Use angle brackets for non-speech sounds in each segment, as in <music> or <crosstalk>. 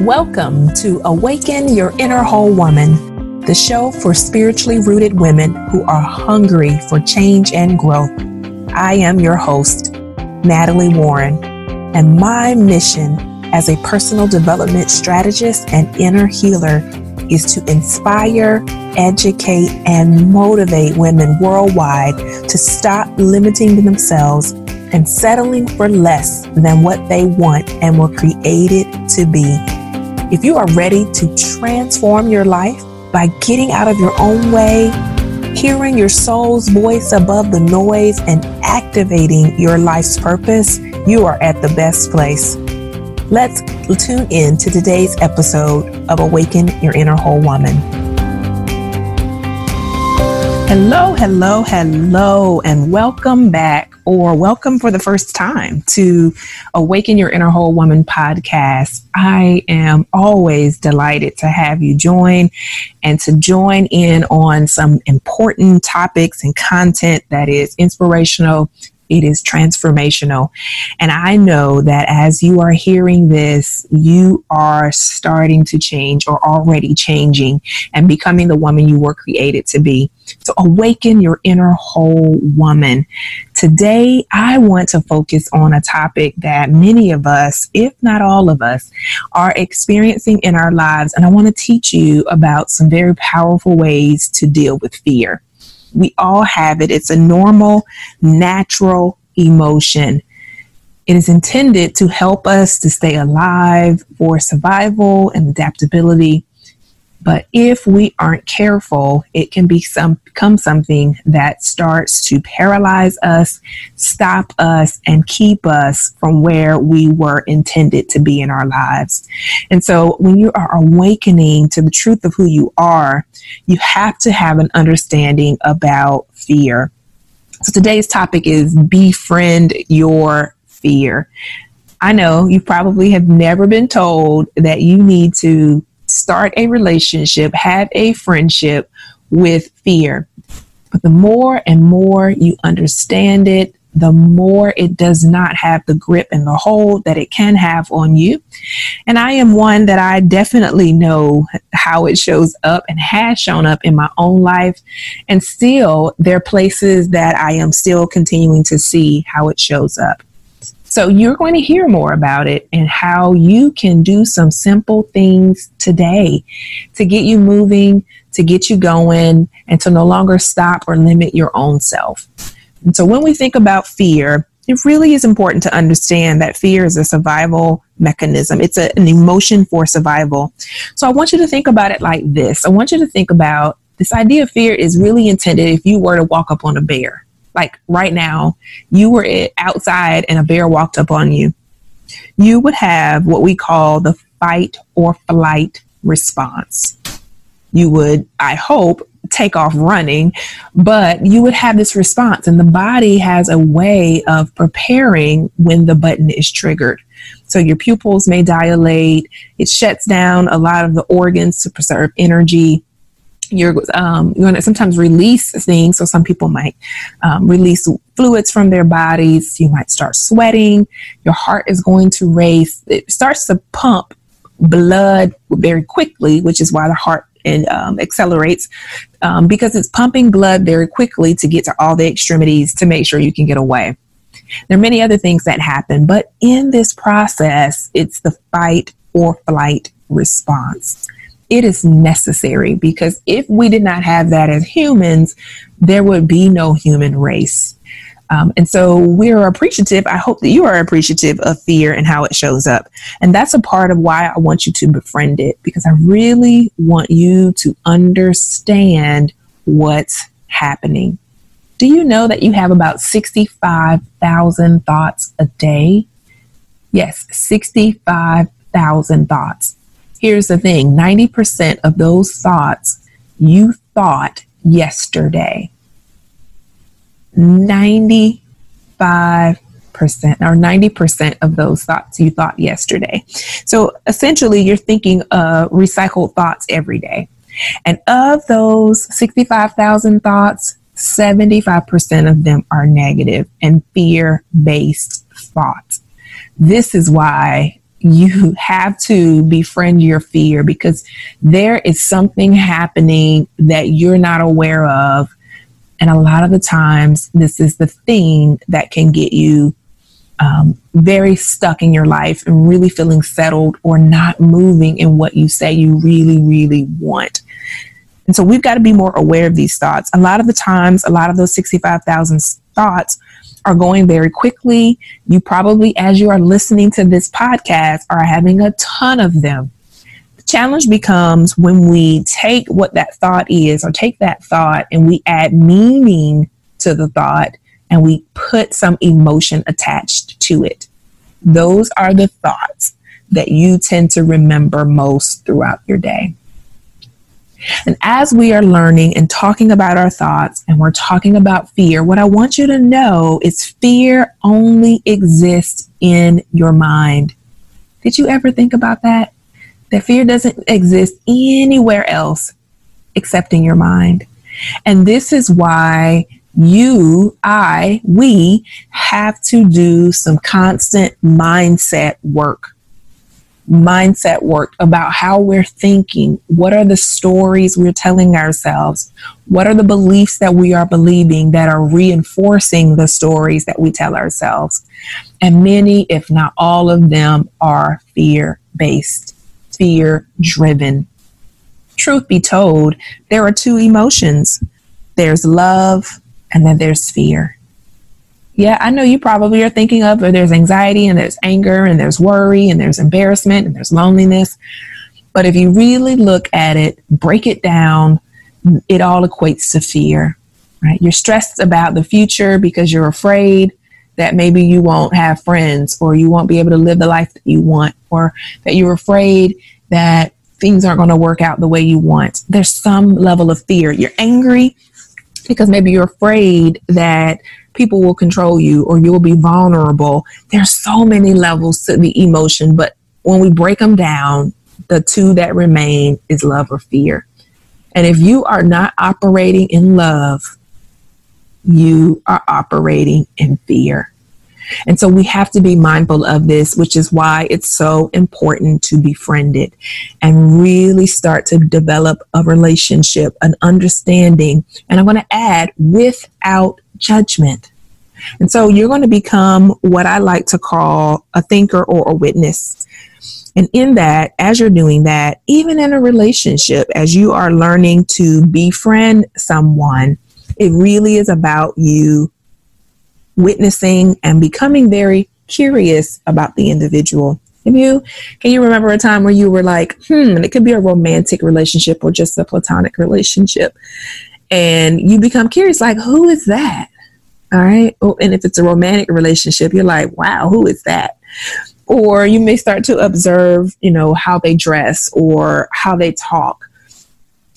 Welcome to Awaken Your Inner Whole Woman, the show for spiritually rooted women who are hungry for change and growth. I am your host, Natalie Warren, and my mission as a personal development strategist and inner healer is to inspire, educate, and motivate women worldwide to stop limiting themselves and settling for less than what they want and were created to be. If you are ready to transform your life by getting out of your own way, hearing your soul's voice above the noise, and activating your life's purpose, you are at the best place. Let's tune in to today's episode of Awaken Your Inner Whole Woman. Hello, hello, hello, and welcome back or welcome for the first time to Awaken Your Inner Whole Woman podcast. I am always delighted to have you join and to join in on some important topics and content that is inspirational it is transformational. And I know that as you are hearing this, you are starting to change or already changing and becoming the woman you were created to be. So awaken your inner whole woman. Today, I want to focus on a topic that many of us, if not all of us, are experiencing in our lives. And I want to teach you about some very powerful ways to deal with fear. We all have it. It's a normal, natural emotion. It is intended to help us to stay alive for survival and adaptability. But if we aren't careful, it can become something that starts to paralyze us, stop us, and keep us from where we were intended to be in our lives. And so when you are awakening to the truth of who you are, you have to have an understanding about fear. So today's topic is befriend your fear. I know you probably have never been told that you need to start a relationship, have a friendship with fear. But the more and more you understand it, the more it does not have the grip and the hold that it can have on you. And I am one that I definitely know how it shows up and has shown up in my own life. And still, there are places that I am still continuing to see how it shows up. So you're going to hear more about it and how you can do some simple things today to get you moving, to get you going, and to no longer stop or limit your own self. And so when we think about fear, it really is important to understand that fear is a survival mechanism. It's a, an emotion for survival. So I want you to think about it like this. I want you to think about this idea of fear is really intended if you were to walk up on a bear like right now, you were outside and a bear walked up on you, you would have what we call the fight or flight response. You would, I hope, take off running, but you would have this response, and the body has a way of preparing when the button is triggered. So your pupils may dilate, it shuts down a lot of the organs to preserve energy you're um, going to sometimes release things. So some people might um, release fluids from their bodies. You might start sweating. Your heart is going to race. It starts to pump blood very quickly, which is why the heart and um, accelerates um, because it's pumping blood very quickly to get to all the extremities to make sure you can get away. There are many other things that happen, but in this process, it's the fight or flight response it is necessary because if we did not have that as humans, there would be no human race. Um, and so we're appreciative. I hope that you are appreciative of fear and how it shows up. And that's a part of why I want you to befriend it because I really want you to understand what's happening. Do you know that you have about 65,000 thoughts a day? Yes, 65,000 thoughts. Here's the thing 90% of those thoughts you thought yesterday. 95% or 90% of those thoughts you thought yesterday. So essentially, you're thinking uh, recycled thoughts every day. And of those 65,000 thoughts, 75% of them are negative and fear based thoughts. This is why you have to befriend your fear because there is something happening that you're not aware of. And a lot of the times, this is the thing that can get you um, very stuck in your life and really feeling settled or not moving in what you say you really, really want. And so we've got to be more aware of these thoughts. A lot of the times, a lot of those 65,000 thoughts are going very quickly. You probably, as you are listening to this podcast, are having a ton of them. The challenge becomes when we take what that thought is, or take that thought and we add meaning to the thought and we put some emotion attached to it. Those are the thoughts that you tend to remember most throughout your day. And as we are learning and talking about our thoughts and we're talking about fear, what I want you to know is fear only exists in your mind. Did you ever think about that? That fear doesn't exist anywhere else except in your mind. And this is why you, I, we have to do some constant mindset work mindset work about how we're thinking. What are the stories we're telling ourselves? What are the beliefs that we are believing that are reinforcing the stories that we tell ourselves? And many, if not all of them, are fear based, fear driven. Truth be told, there are two emotions there's love and then there's fear yeah, I know you probably are thinking of, or there's anxiety and there's anger and there's worry and there's embarrassment and there's loneliness. But if you really look at it, break it down, it all equates to fear, right? You're stressed about the future because you're afraid that maybe you won't have friends or you won't be able to live the life that you want or that you're afraid that things aren't going to work out the way you want. There's some level of fear. You're angry because maybe you're afraid that people will control you or you'll be vulnerable. There's so many levels to the emotion, but when we break them down, the two that remain is love or fear. And if you are not operating in love, you are operating in fear. And so we have to be mindful of this, which is why it's so important to befriend it and really start to develop a relationship, an understanding. And I'm going to add without judgment. And so you're going to become what I like to call a thinker or a witness. And in that, as you're doing that, even in a relationship, as you are learning to befriend someone, it really is about you witnessing and becoming very curious about the individual. Can you can you remember a time where you were like, hmm, it could be a romantic relationship or just a platonic relationship, and you become curious, like, who is that? All right. Oh, and if it's a romantic relationship, you're like, wow, who is that? Or you may start to observe, you know, how they dress or how they talk,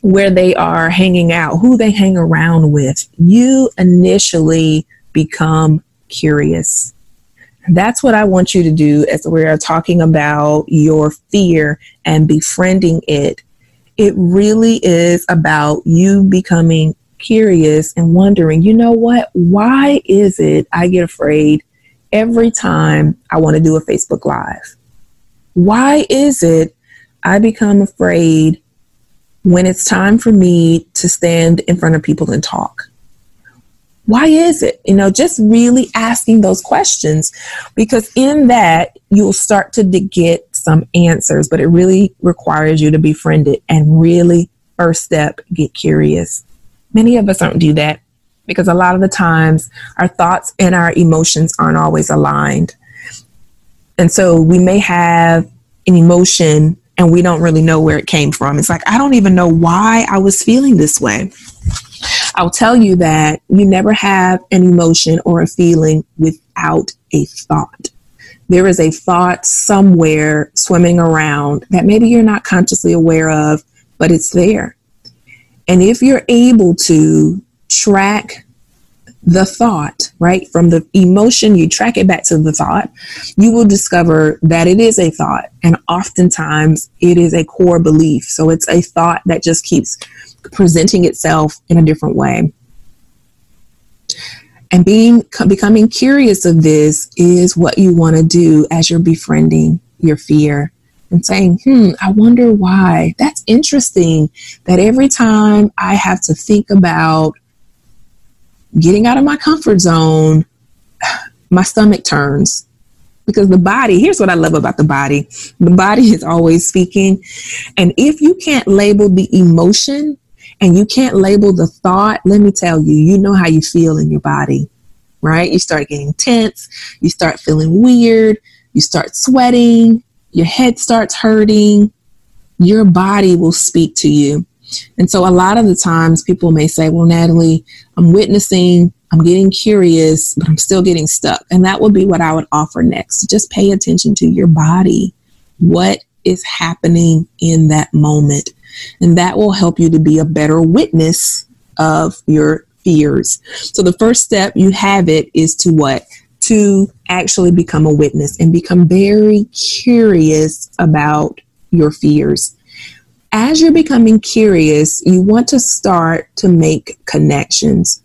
where they are hanging out, who they hang around with. You initially become curious. That's what I want you to do as we are talking about your fear and befriending it. It really is about you becoming curious and wondering, you know what? Why is it I get afraid every time I want to do a Facebook Live? Why is it I become afraid when it's time for me to stand in front of people and talk? Why is it? You know, just really asking those questions because in that you'll start to get some answers, but it really requires you to befriend it and really, first step, get curious. Many of us don't do that because a lot of the times our thoughts and our emotions aren't always aligned. And so we may have an emotion and we don't really know where it came from. It's like, I don't even know why I was feeling this way. I'll tell you that you never have an emotion or a feeling without a thought. There is a thought somewhere swimming around that maybe you're not consciously aware of, but it's there. And if you're able to track the thought, right, from the emotion, you track it back to the thought, you will discover that it is a thought. And oftentimes it is a core belief. So it's a thought that just keeps presenting itself in a different way. And being becoming curious of this is what you want to do as you're befriending your fear and saying, hmm, I wonder why. That's interesting that every time I have to think about getting out of my comfort zone, <sighs> my stomach turns. Because the body, here's what I love about the body the body is always speaking. And if you can't label the emotion and you can't label the thought, let me tell you, you know how you feel in your body, right? You start getting tense, you start feeling weird, you start sweating, your head starts hurting, your body will speak to you. And so a lot of the times people may say, Well, Natalie, I'm witnessing, I'm getting curious, but I'm still getting stuck. And that would be what I would offer next. Just pay attention to your body. What is happening in that moment? And that will help you to be a better witness of your fears. So the first step you have it is to what? To actually become a witness and become very curious about your fears as you're becoming curious, you want to start to make connections.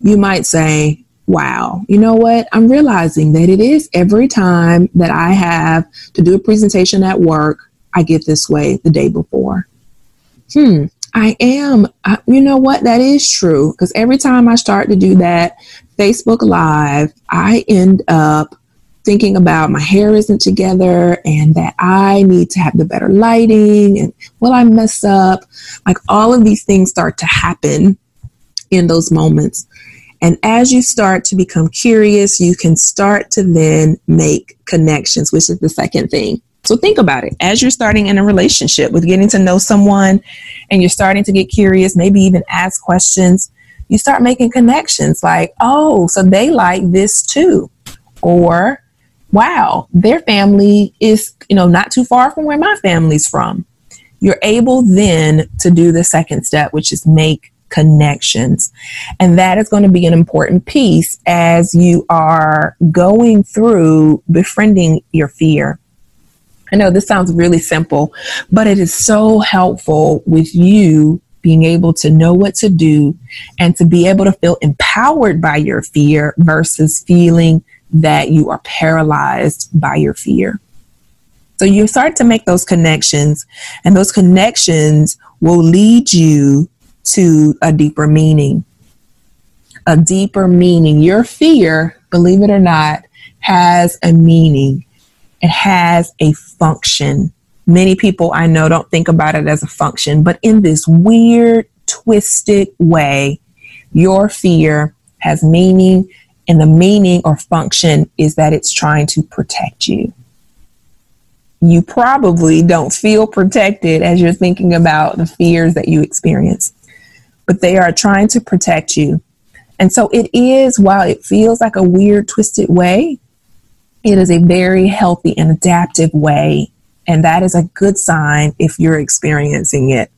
You might say, Wow, you know what? I'm realizing that it is every time that I have to do a presentation at work, I get this way the day before. Hmm, I am. I, you know what? That is true. Because every time I start to do that Facebook Live, I end up thinking about my hair isn't together and that I need to have the better lighting and will I mess up? Like all of these things start to happen in those moments. And as you start to become curious, you can start to then make connections, which is the second thing. So think about it. As you're starting in a relationship with getting to know someone and you're starting to get curious, maybe even ask questions, you start making connections like, oh, so they like this too. Or wow, their family is, you know, not too far from where my family's from. You're able then to do the second step, which is make connections. And that is going to be an important piece as you are going through befriending your fear. I know this sounds really simple, but it is so helpful with you being able to know what to do and to be able to feel empowered by your fear versus feeling that you are paralyzed by your fear. So you start to make those connections, and those connections will lead you to a deeper meaning. A deeper meaning. Your fear, believe it or not, has a meaning, it has a function. Many people I know don't think about it as a function, but in this weird, twisted way, your fear has meaning and the meaning or function is that it's trying to protect you. You probably don't feel protected as you're thinking about the fears that you experience, but they are trying to protect you. And so it is, while it feels like a weird, twisted way, it is a very healthy and adaptive way. And that is a good sign if you're experiencing it.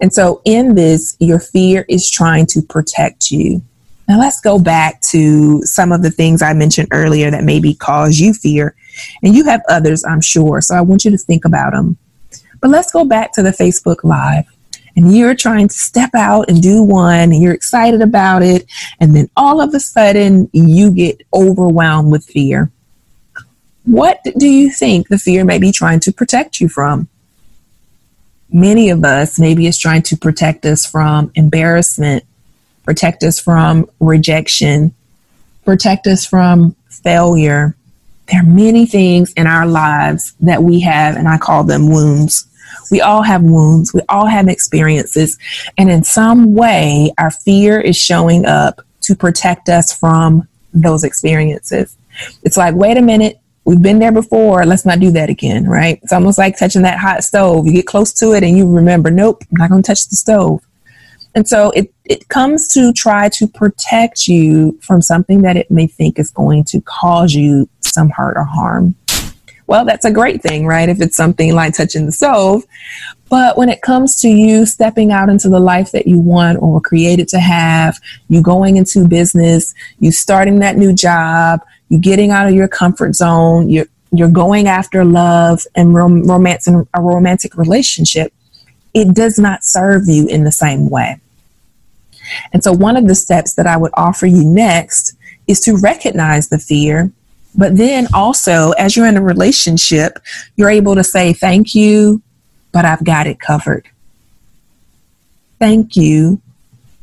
And so in this, your fear is trying to protect you. Now let's go back to some of the things I mentioned earlier that maybe cause you fear. And you have others, I'm sure. So I want you to think about them. But let's go back to the Facebook Live. And you're trying to step out and do one, and you're excited about it. And then all of a sudden, you get overwhelmed with fear. What do you think the fear may be trying to protect you from? Many of us, maybe it's trying to protect us from embarrassment, protect us from rejection, protect us from failure. There are many things in our lives that we have, and I call them wounds. We all have wounds, we all have experiences, and in some way, our fear is showing up to protect us from those experiences. It's like, wait a minute, we've been there before, let's not do that again, right? It's almost like touching that hot stove. You get close to it and you remember, nope, I'm not going to touch the stove. And so it, it comes to try to protect you from something that it may think is going to cause you some hurt or harm. Well, that's a great thing, right? If it's something like touching the stove. But when it comes to you stepping out into the life that you want or were created to have, you going into business, you starting that new job, getting out of your comfort zone, you're, you're going after love and rom- romance and a romantic relationship, it does not serve you in the same way. And so, one of the steps that I would offer you next is to recognize the fear But then also, as you're in a relationship, you're able to say, Thank you, but I've got it covered. Thank you,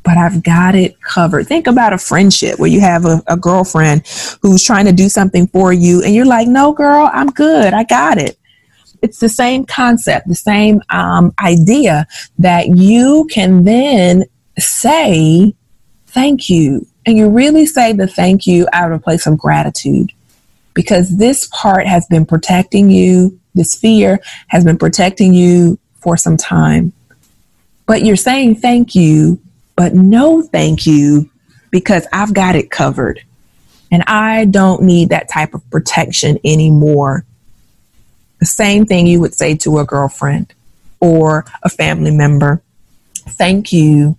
but I've got it covered. Think about a friendship where you have a, a, girlfriend who's trying to do something for you, and you're like, No, girl, I'm good. I got it. It's the same concept, the same um, idea that you can then say, Thank you. And you really say the thank you out of a place of gratitude because this part has been protecting you. This fear has been protecting you for some time. But you're saying thank you, but no thank you because I've got it covered. And I don't need that type of protection anymore. The same thing you would say to a girlfriend or a family member. Thank you,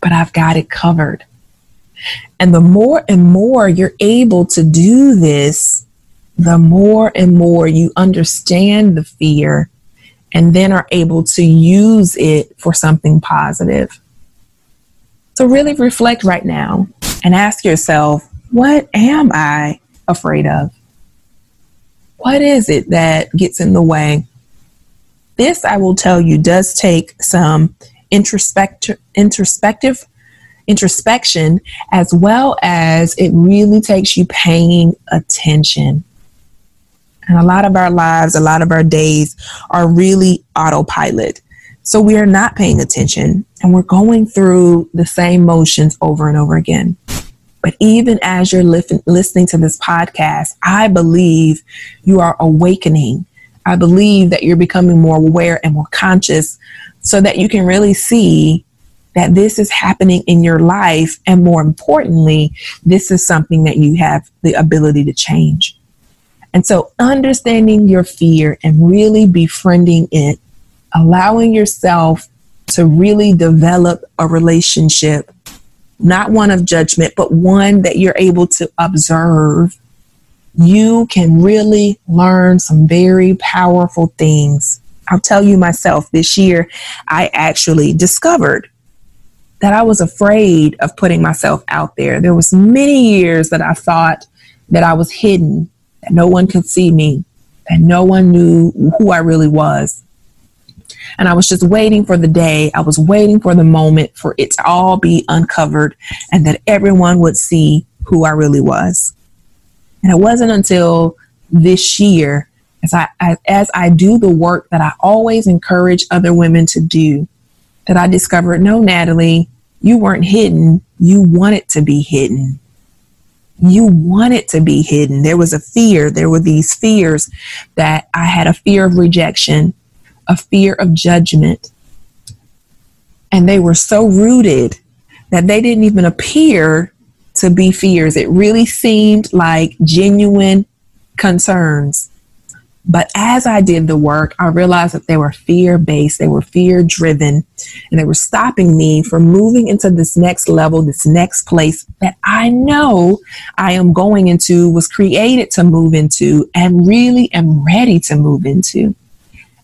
but I've got it covered. And the more and more you're able to do this, the more and more you understand the fear and then are able to use it for something positive. So, really reflect right now and ask yourself, what am I afraid of? What is it that gets in the way? This, I will tell you, does take some introspect- introspective introspection as well as it really takes you paying attention. And a lot of our lives, a lot of our days are really autopilot. So we are not paying attention and we're going through the same motions over and over again. But even as you're li- listening to this podcast, I believe you are awakening. I believe that you're becoming more aware and more conscious so that you can really see that this is happening in your life. And more importantly, this is something that you have the ability to change. And so understanding your fear and really befriending it, allowing yourself to really develop a relationship, not one of judgment, but one that you're able to observe, you can really learn some very powerful things. I'll tell you myself, this year I actually discovered that I was afraid of putting myself out there. There was many years that I thought that I was hidden, that no one could see me, that no one knew who I really was. And I was just waiting for the day, I was waiting for the moment for it to all be uncovered and that everyone would see who I really was. And it wasn't until this year as I, as I do the work that I always encourage other women to do that I discovered no, Natalie, you weren't hidden. You wanted to be hidden. You wanted to be hidden. There was a fear. There were these fears that I had a fear of rejection, a fear of judgment. And they were so rooted that they didn't even appear to be fears. It really seemed like genuine concerns. But as I did the work, I realized that they were fear based, they were fear driven, and they were stopping me from moving into this next level, this next place that I know I am going into, was created to move into, and really am ready to move into.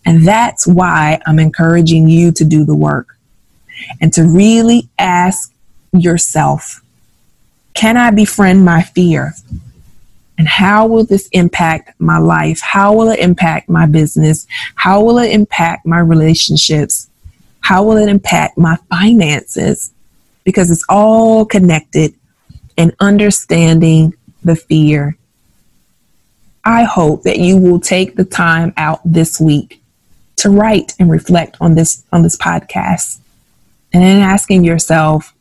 And that's why I'm encouraging you to do the work and to really ask yourself can I befriend my fear? And how will this impact my life? How will it impact my business? How will it impact my relationships? How will it impact my finances? Because it's all connected and understanding the fear. I hope that you will take the time out this week to write and reflect on this on this podcast and then asking yourself,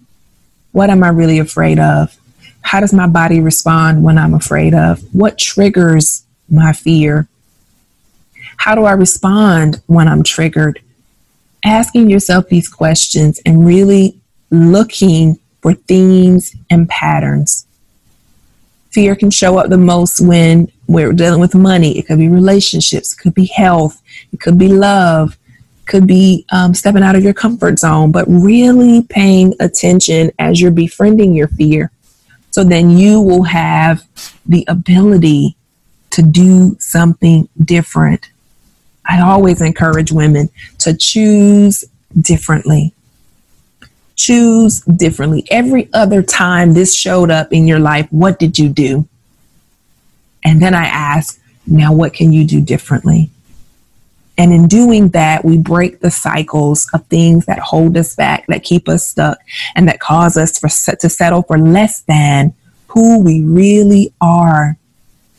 what am I really afraid of? How does my body respond when I'm afraid of? What triggers my fear? How do I respond when I'm triggered? Asking yourself these questions and really looking for themes and patterns. Fear can show up the most when we're dealing with money. It could be relationships, it could be health, it could be love, it could be um, stepping out of your comfort zone, but really paying attention as you're befriending your fear so then you will have the ability to do something different. I always encourage women to choose differently. Choose differently. Every other time this showed up in your life, what did you do? And then I ask, now what can you do differently? And in doing that, we break the cycles of things that hold us back, that keep us stuck, and that cause us for, to settle for less than who we really are.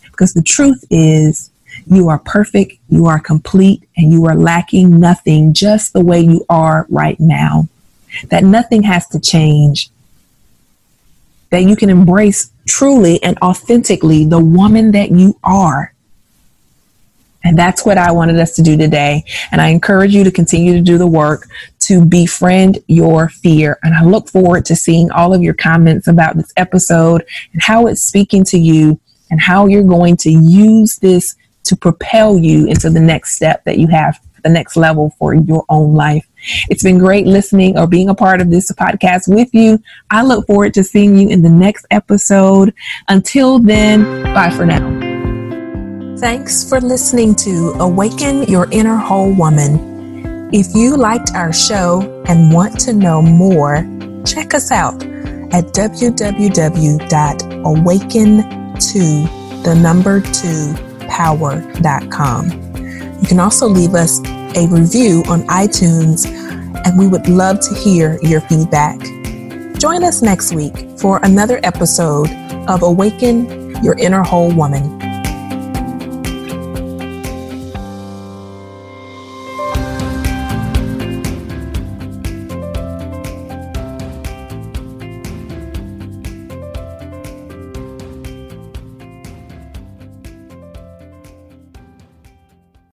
Because the truth is, you are perfect, you are complete, and you are lacking nothing just the way you are right now. That nothing has to change. That you can embrace truly and authentically the woman that you are and that's what I wanted us to do today. And I encourage you to continue to do the work to befriend your fear. And I look forward to seeing all of your comments about this episode and how it's speaking to you and how you're going to use this to propel you into the next step that you have, the next level for your own life. It's been great listening or being a part of this podcast with you. I look forward to seeing you in the next episode. Until then, bye for now. Thanks for listening to Awaken Your Inner Whole Woman. If you liked our show and want to know more, check us out at www.awaken2 the number 2 power.com. You can also leave us a review on iTunes and we would love to hear your feedback. Join us next week for another episode of Awaken Your Inner Whole Woman.